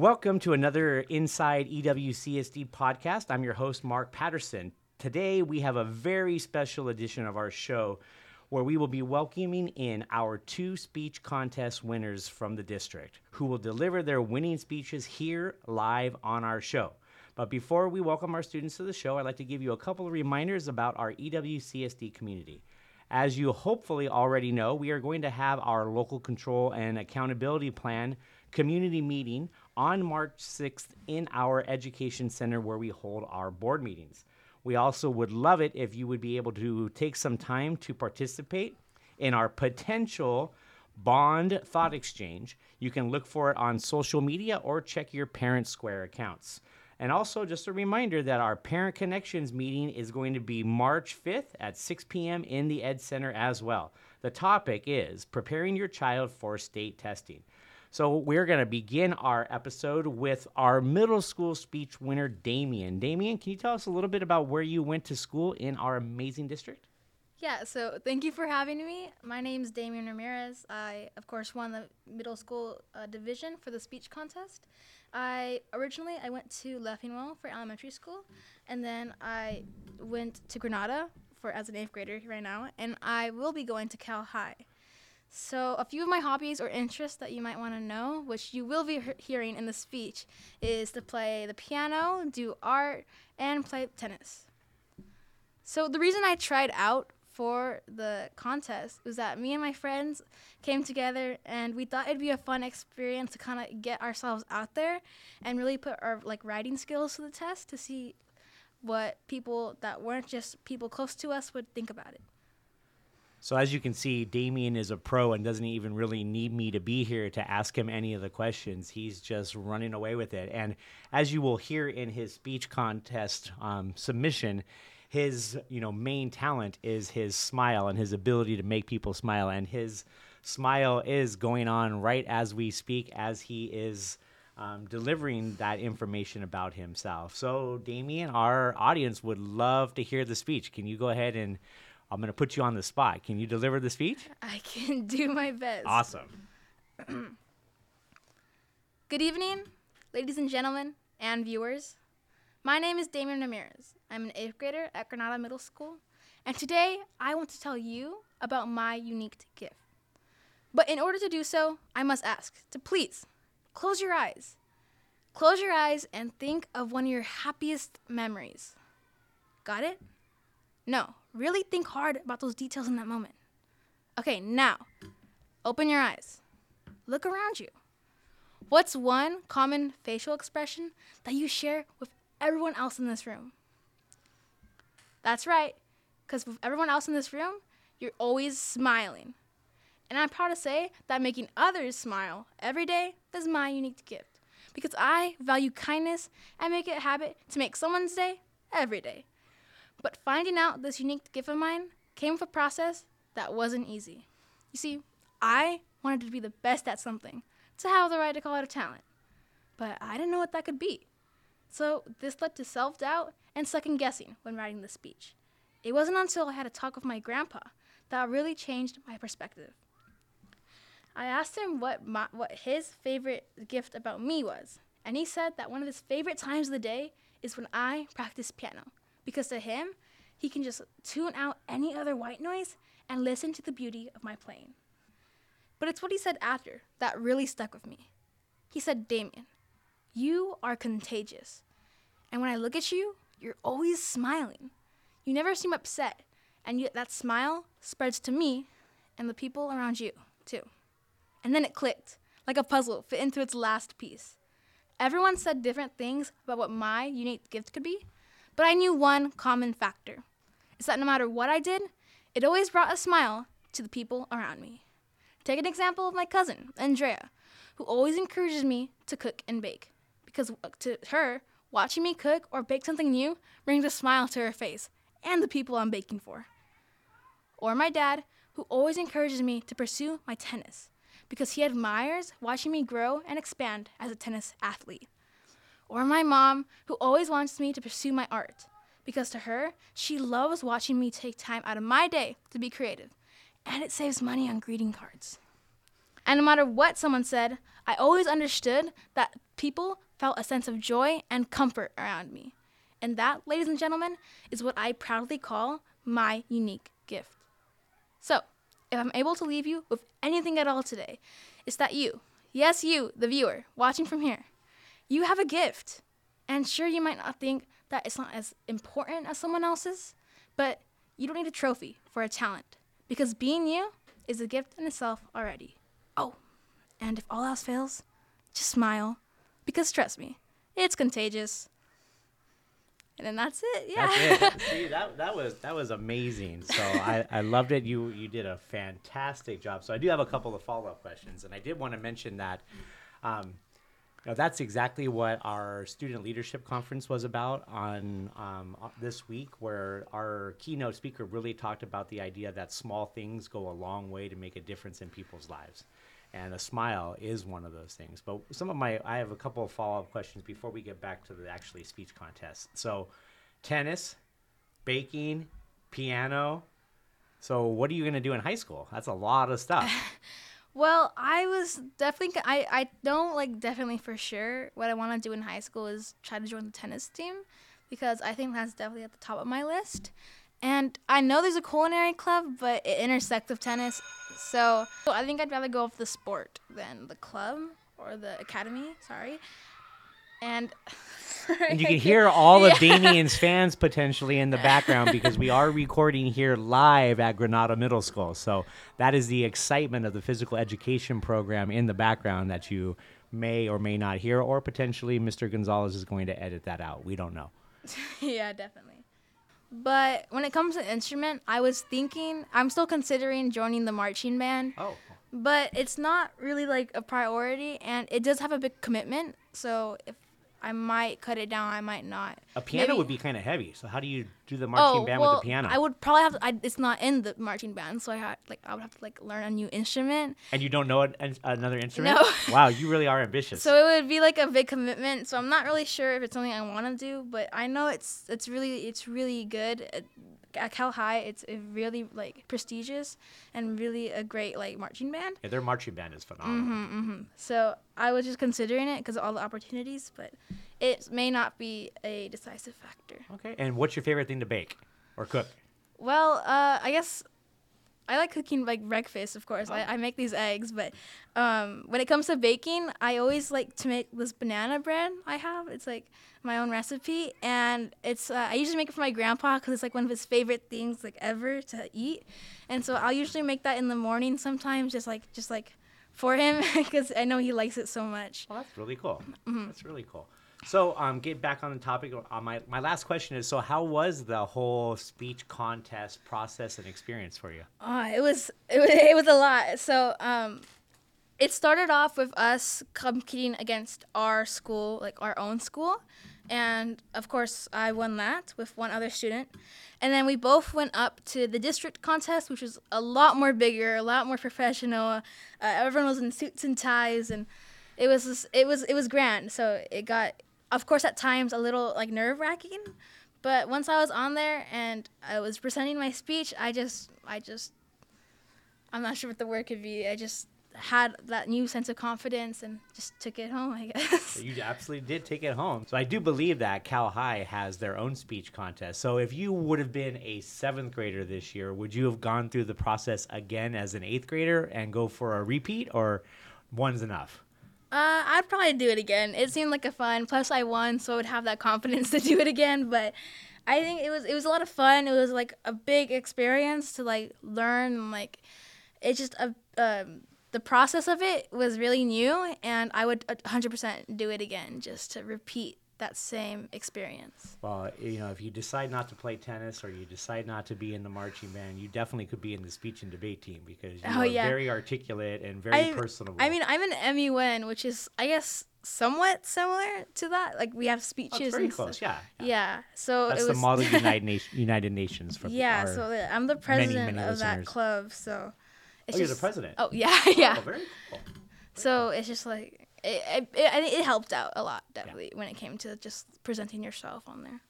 Welcome to another Inside EWCSD podcast. I'm your host, Mark Patterson. Today, we have a very special edition of our show where we will be welcoming in our two speech contest winners from the district who will deliver their winning speeches here live on our show. But before we welcome our students to the show, I'd like to give you a couple of reminders about our EWCSD community. As you hopefully already know, we are going to have our local control and accountability plan community meeting on March 6th in our education center where we hold our board meetings. We also would love it if you would be able to take some time to participate in our potential bond thought exchange. You can look for it on social media or check your Parent Square accounts. And also, just a reminder that our Parent Connections meeting is going to be March 5th at 6 p.m. in the Ed Center as well. The topic is preparing your child for state testing. So, we're going to begin our episode with our middle school speech winner, Damian. Damian, can you tell us a little bit about where you went to school in our amazing district? Yeah, so thank you for having me. My name is Damian Ramirez. I, of course, won the middle school uh, division for the speech contest. I originally I went to Leffingwell for elementary school, and then I went to Granada for as an eighth grader right now, and I will be going to Cal High. So, a few of my hobbies or interests that you might want to know, which you will be he- hearing in the speech, is to play the piano, do art, and play tennis. So, the reason I tried out for the contest was that me and my friends came together and we thought it'd be a fun experience to kind of get ourselves out there and really put our like writing skills to the test to see what people that weren't just people close to us would think about it. So, as you can see, Damian is a pro and doesn't even really need me to be here to ask him any of the questions. He's just running away with it. And as you will hear in his speech contest um, submission, his you know main talent is his smile and his ability to make people smile. And his smile is going on right as we speak, as he is um, delivering that information about himself. So, Damian, our audience would love to hear the speech. Can you go ahead and I'm going to put you on the spot. Can you deliver the speech? I can do my best. Awesome. Good evening, ladies and gentlemen, and viewers. My name is Damian Ramirez. I'm an eighth grader at Granada Middle School, and today I want to tell you about my unique gift. But in order to do so, I must ask to please close your eyes. Close your eyes and think of one of your happiest memories. Got it? No, really think hard about those details in that moment. Okay, now, open your eyes. Look around you. What's one common facial expression that you share with everyone else in this room? That's right, because with everyone else in this room, you're always smiling. And I'm proud to say that making others smile every day is my unique gift because I value kindness and make it a habit to make someone's day every day. But finding out this unique gift of mine came with a process that wasn't easy. You see, I wanted to be the best at something, to have the right to call it a talent. But I didn't know what that could be. So this led to self doubt and second guessing when writing the speech. It wasn't until I had a talk with my grandpa that really changed my perspective. I asked him what my, what his favorite gift about me was, and he said that one of his favorite times of the day is when I practice piano because to him, he can just tune out any other white noise and listen to the beauty of my playing. But it's what he said after that really stuck with me. He said, Damian, you are contagious. And when I look at you, you're always smiling. You never seem upset, and yet that smile spreads to me and the people around you, too. And then it clicked, like a puzzle fit into its last piece. Everyone said different things about what my unique gift could be, but I knew one common factor. It's that no matter what I did, it always brought a smile to the people around me. Take an example of my cousin, Andrea, who always encourages me to cook and bake. Because to her, watching me cook or bake something new brings a smile to her face and the people I'm baking for. Or my dad, who always encourages me to pursue my tennis because he admires watching me grow and expand as a tennis athlete. Or my mom, who always wants me to pursue my art because to her, she loves watching me take time out of my day to be creative, and it saves money on greeting cards. And no matter what someone said, I always understood that people felt a sense of joy and comfort around me. And that, ladies and gentlemen, is what I proudly call my unique gift. So, if I'm able to leave you with anything at all today, it's that you, yes, you, the viewer, watching from here, you have a gift. And sure, you might not think that it's not as important as someone else's, but you don't need a trophy for a talent because being you is a gift in itself already. Oh, and if all else fails, just smile because trust me, it's contagious. And then that's it. Yeah. That's it. See, that, that was that was amazing. So I, I loved it. You you did a fantastic job. So I do have a couple of follow up questions, and I did want to mention that. Um, know, that's exactly what our student leadership conference was about on um, uh, this week, where our keynote speaker really talked about the idea that small things go a long way to make a difference in people's lives, and a smile is one of those things. But some of my, I have a couple of follow up questions before we get back to the actually speech contest. So, tennis, baking, piano. So, what are you going to do in high school? That's a lot of stuff. Well, I was definitely I I don't like definitely for sure what I want to do in high school is try to join the tennis team because I think that's definitely at the top of my list. And I know there's a culinary club, but it intersects with tennis. So, so I think I'd rather go with the sport than the club or the academy, sorry. And and you can hear all of Damian's fans potentially in the background because we are recording here live at Granada Middle School. So that is the excitement of the physical education program in the background that you may or may not hear, or potentially Mr. Gonzalez is going to edit that out. We don't know. yeah, definitely. But when it comes to instrument, I was thinking I'm still considering joining the marching band. Oh. But it's not really like a priority and it does have a big commitment. So if I might cut it down. I might not. A piano Maybe. would be kind of heavy. So how do you do the oh, marching oh, band well, with the piano? I would probably have. To, I, it's not in the marching band, so I had like I would have to like learn a new instrument. And you don't know an, an, another instrument? No. wow, you really are ambitious. So it would be like a big commitment. So I'm not really sure if it's something I want to do, but I know it's it's really it's really good at Cal High, it's really like prestigious and really a great like marching band. Yeah, their marching band is phenomenal. Mm-hmm, mm-hmm. So I was just considering it because of all the opportunities, but it may not be a decisive factor. Okay. And what's your favorite thing to bake or cook? Well, uh, I guess I like cooking like breakfast, of course. Oh. I, I make these eggs, but um, when it comes to baking, I always like to make this banana bread I have. It's like my own recipe, and it's uh, I usually make it for my grandpa because it's like one of his favorite things like ever to eat, and so I'll usually make that in the morning sometimes, just like just like for him because I know he likes it so much. Well, that's really cool. Mm-hmm. That's really cool. So, um, get back on the topic. Uh, my my last question is: So, how was the whole speech contest process and experience for you? Uh, it was it was, it was a lot. So, um, it started off with us competing against our school, like our own school, and of course, I won that with one other student. And then we both went up to the district contest, which was a lot more bigger, a lot more professional. Uh, everyone was in suits and ties, and it was it was it was grand. So it got of course, at times a little like nerve wracking. But once I was on there and I was presenting my speech, I just, I just, I'm not sure what the word could be. I just had that new sense of confidence and just took it home, I guess. You absolutely did take it home. So I do believe that Cal High has their own speech contest. So if you would have been a seventh grader this year, would you have gone through the process again as an eighth grader and go for a repeat, or one's enough? Uh, I'd probably do it again. It seemed like a fun. Plus, I won, so I would have that confidence to do it again. But I think it was it was a lot of fun. It was like a big experience to like learn. Like it's just a um, the process of it was really new, and I would 100% do it again just to repeat that same experience. Well, you know, if you decide not to play tennis or you decide not to be in the marching band, you definitely could be in the speech and debate team because you oh, are yeah. very articulate and very I, personable. I mean, I'm an MUN, which is, I guess, somewhat similar to that. Like we have oh, speeches. Oh, very close, yeah, yeah, yeah. So that's the model United, Nation, United Nations for yeah. so uh, I'm the president many, many of listeners. that club. So oh, it's oh, just, you're the president. Oh yeah, yeah. Oh, very cool. Very so cool. it's just like it, it, it, helped out a lot definitely yeah. when it came to just presenting yourself on there.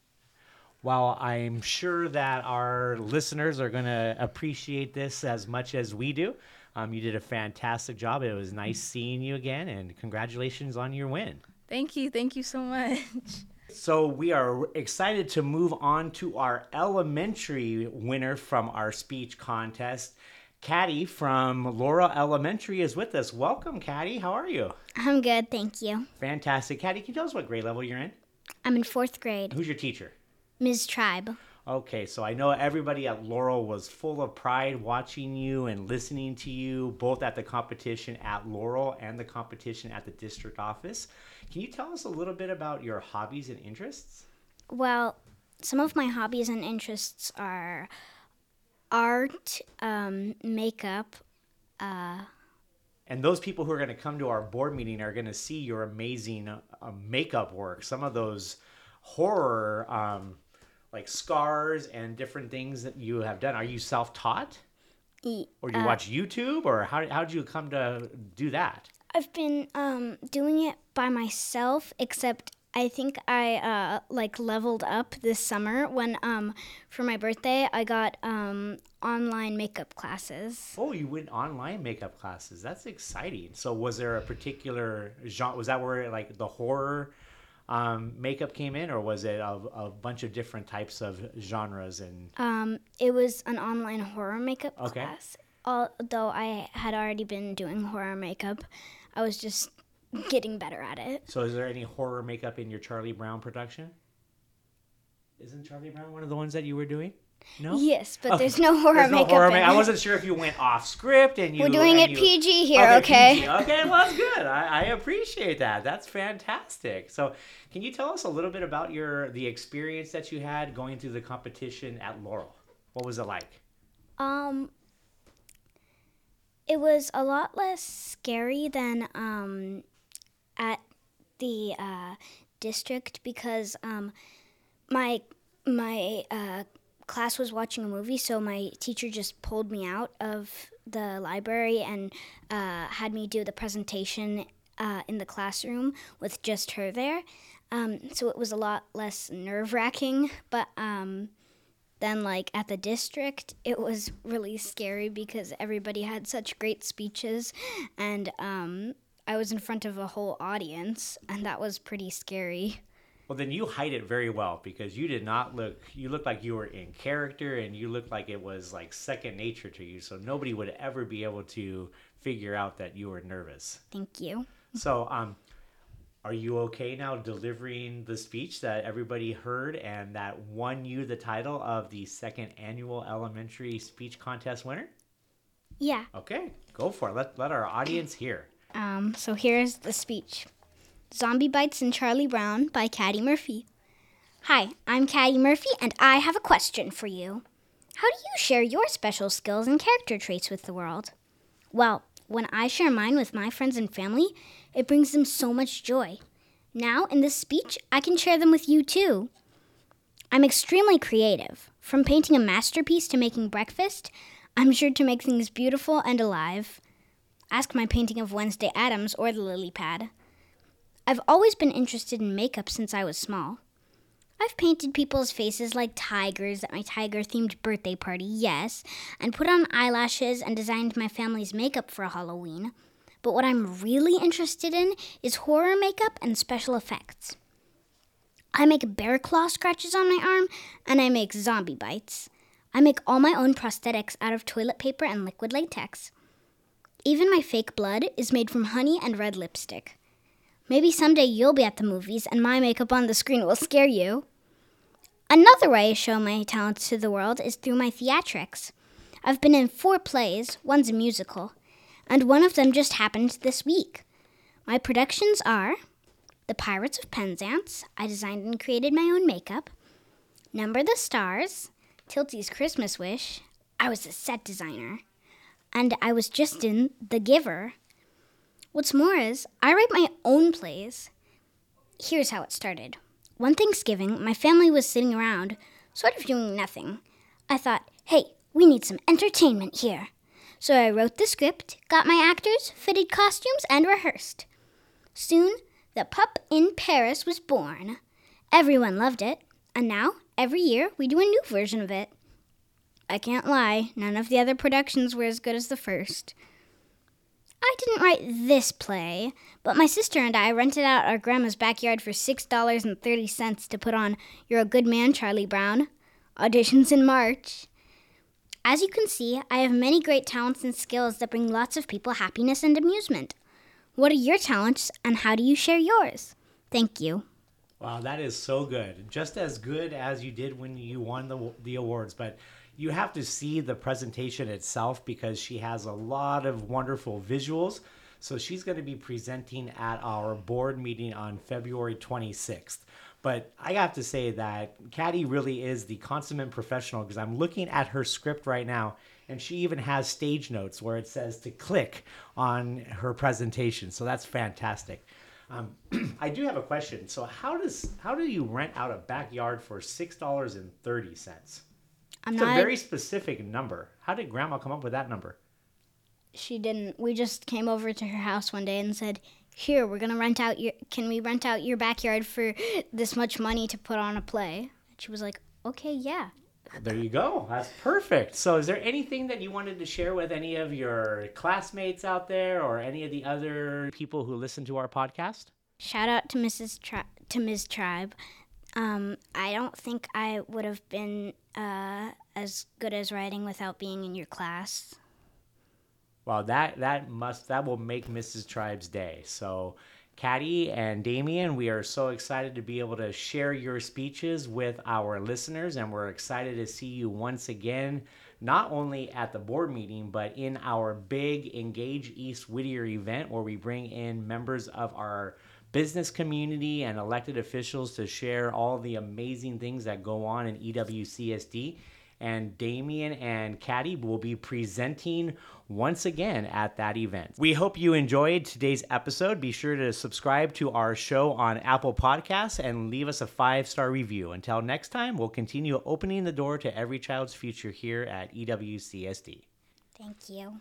Well, I'm sure that our listeners are going to appreciate this as much as we do. Um, you did a fantastic job. It was nice seeing you again, and congratulations on your win. Thank you. Thank you so much. So, we are excited to move on to our elementary winner from our speech contest. Caddie from Laurel Elementary is with us. Welcome, Caddie. How are you? I'm good, thank you. Fantastic. Caddie, can you tell us what grade level you're in? I'm in fourth grade. Who's your teacher? Ms. Tribe. Okay, so I know everybody at Laurel was full of pride watching you and listening to you, both at the competition at Laurel and the competition at the district office. Can you tell us a little bit about your hobbies and interests? Well, some of my hobbies and interests are art, um, makeup. Uh, And those people who are going to come to our board meeting are going to see your amazing uh, uh, makeup work. Some of those horror, um, like scars and different things that you have done. Are you self taught? e- Or do you watch YouTube? Or how, how did you come to do that? I've been um, doing it by myself, except I think I uh, like leveled up this summer when um, for my birthday I got um, online makeup classes. Oh, you went online makeup classes. That's exciting. So, was there a particular genre? Was that where like the horror um, makeup came in, or was it a, a bunch of different types of genres? And Um, it was an online horror makeup Okay. class. Although I had already been doing horror makeup, I was just getting better at it. so, is there any horror makeup in your Charlie Brown production? Isn't Charlie Brown one of the ones that you were doing? No. Yes, but Okay. there's no horror There's no makeup. horror in ma-. I wasn't sure if you went off script and you. We're doing it you- PG here, okay? PG. Okay, well that's good. I, I appreciate that. That's fantastic. So, can you tell us a little bit about your the experience that you had going through the competition at Laurel? What was it like? Um, it was a lot less scary than um, at the uh, district because um, my my uh, class was watching a movie, so my teacher just pulled me out of the library and uh, had me do the presentation uh, in the classroom with just her there. Um, so it was a lot less nerve wracking, but um, then like at the district it was really scary because everybody had such great speeches and um, i was in front of a whole audience and that was pretty scary Well, then you hide it very well because you did not look. You looked like you were in character, and you looked like it was like second nature to you. So nobody would ever be able to figure out that you were nervous. thank you So, um, are you okay now delivering the speech that everybody heard and that won you the title of the second annual elementary speech contest winner? yeah Okay, go for it. Let, let our audience hear. Um, so here's the speech zombie bites and charlie brown by caddie murphy hi i'm caddie murphy and i have a question for you how do you share your special skills and character traits with the world Well, when I share mine with my friends and family, it brings them so much joy. Now, in this speech, I can share them with you too. I'm extremely creative. From painting a masterpiece to making breakfast, I'm sure to make things beautiful and alive. Ask my painting of Wednesday Addams or the lily pad. I've always been interested in makeup since I was small. I've painted people's faces like tigers at my tiger themed birthday party, yes, and put on eyelashes and designed my family's makeup for Halloween. But what I'm really interested in is horror makeup and special effects. I make bear claw scratches on my arm, and I make zombie bites. I make all my own prosthetics out of toilet paper and liquid latex. Even my fake blood is made from honey and red lipstick. Maybe someday you'll be at the movies and my makeup on the screen will scare you. Another way I show my talents to the world is through my theatrics. I've been in four plays, one's a musical, and one of them just happened this week. My productions are The Pirates of Penzance, I designed and created my own makeup, Number the Stars, Tilty's Christmas Wish, I was a set designer, and I was just in The Giver. What's more is, I write my own plays. Here's how it started. One Thanksgiving, my family was sitting around, sort of doing nothing. I thought, hey, we need some entertainment here. So I wrote the script, got my actors, fitted costumes, and rehearsed. Soon, The Pup in Paris was born. Everyone loved it, and now every year we do a new version of it. I can't lie, none of the other productions were as good as the first. I didn't write this play, but my sister and I rented out our grandma's backyard for $6.30 to put on You're a Good Man, Charlie Brown. Auditions in March. As you can see, I have many great talents and skills that bring lots of people happiness and amusement. What are your talents and how do you share yours? Thank you. Wow, that is so good. Just as good as you did when you won the, the awards, but you have to see the presentation itself because she has a lot of wonderful visuals. So she's going to be presenting at our board meeting on February 26th. But I have to say that Caddie really is the consummate professional because I'm looking at her script right now and she even has stage notes where it says to click on her presentation. So that's fantastic. Um, I do have a question. So how does how do you rent out a backyard for six dollars and thirty cents? I'm It's a not. very specific number. How did Grandma come up with that number? she didn't. We just came over to her house one day and said, "Here, we're gonna rent out your. Can we rent out your backyard for this much money to put on a play?" And she was like, "Okay, yeah." There you go. That's perfect. So, is there anything that you wanted to share with any of your classmates out there, or any of the other people who listen to our podcast? Shout out to Mrs. Tri- to Ms. Tribe. Um, I don't think I would have been uh, as good as writing without being in your class. Well, that that must that will make Mrs. Tribe's day. So, Caddie and Damian, we are so excited to be able to share your speeches with our listeners, and we're excited to see you once again, not only at the board meeting, but in our big Engage East Whittier event where we bring in members of our business community and elected officials to share all the amazing things that go on in EWCSD and Damian and Caddie will be presenting once again at that event. We hope you enjoyed today's episode. Be sure to subscribe to our show on Apple Podcasts and leave us a five star review. Until next time, we'll continue opening the door to every child's future here at EWCSD. Thank you.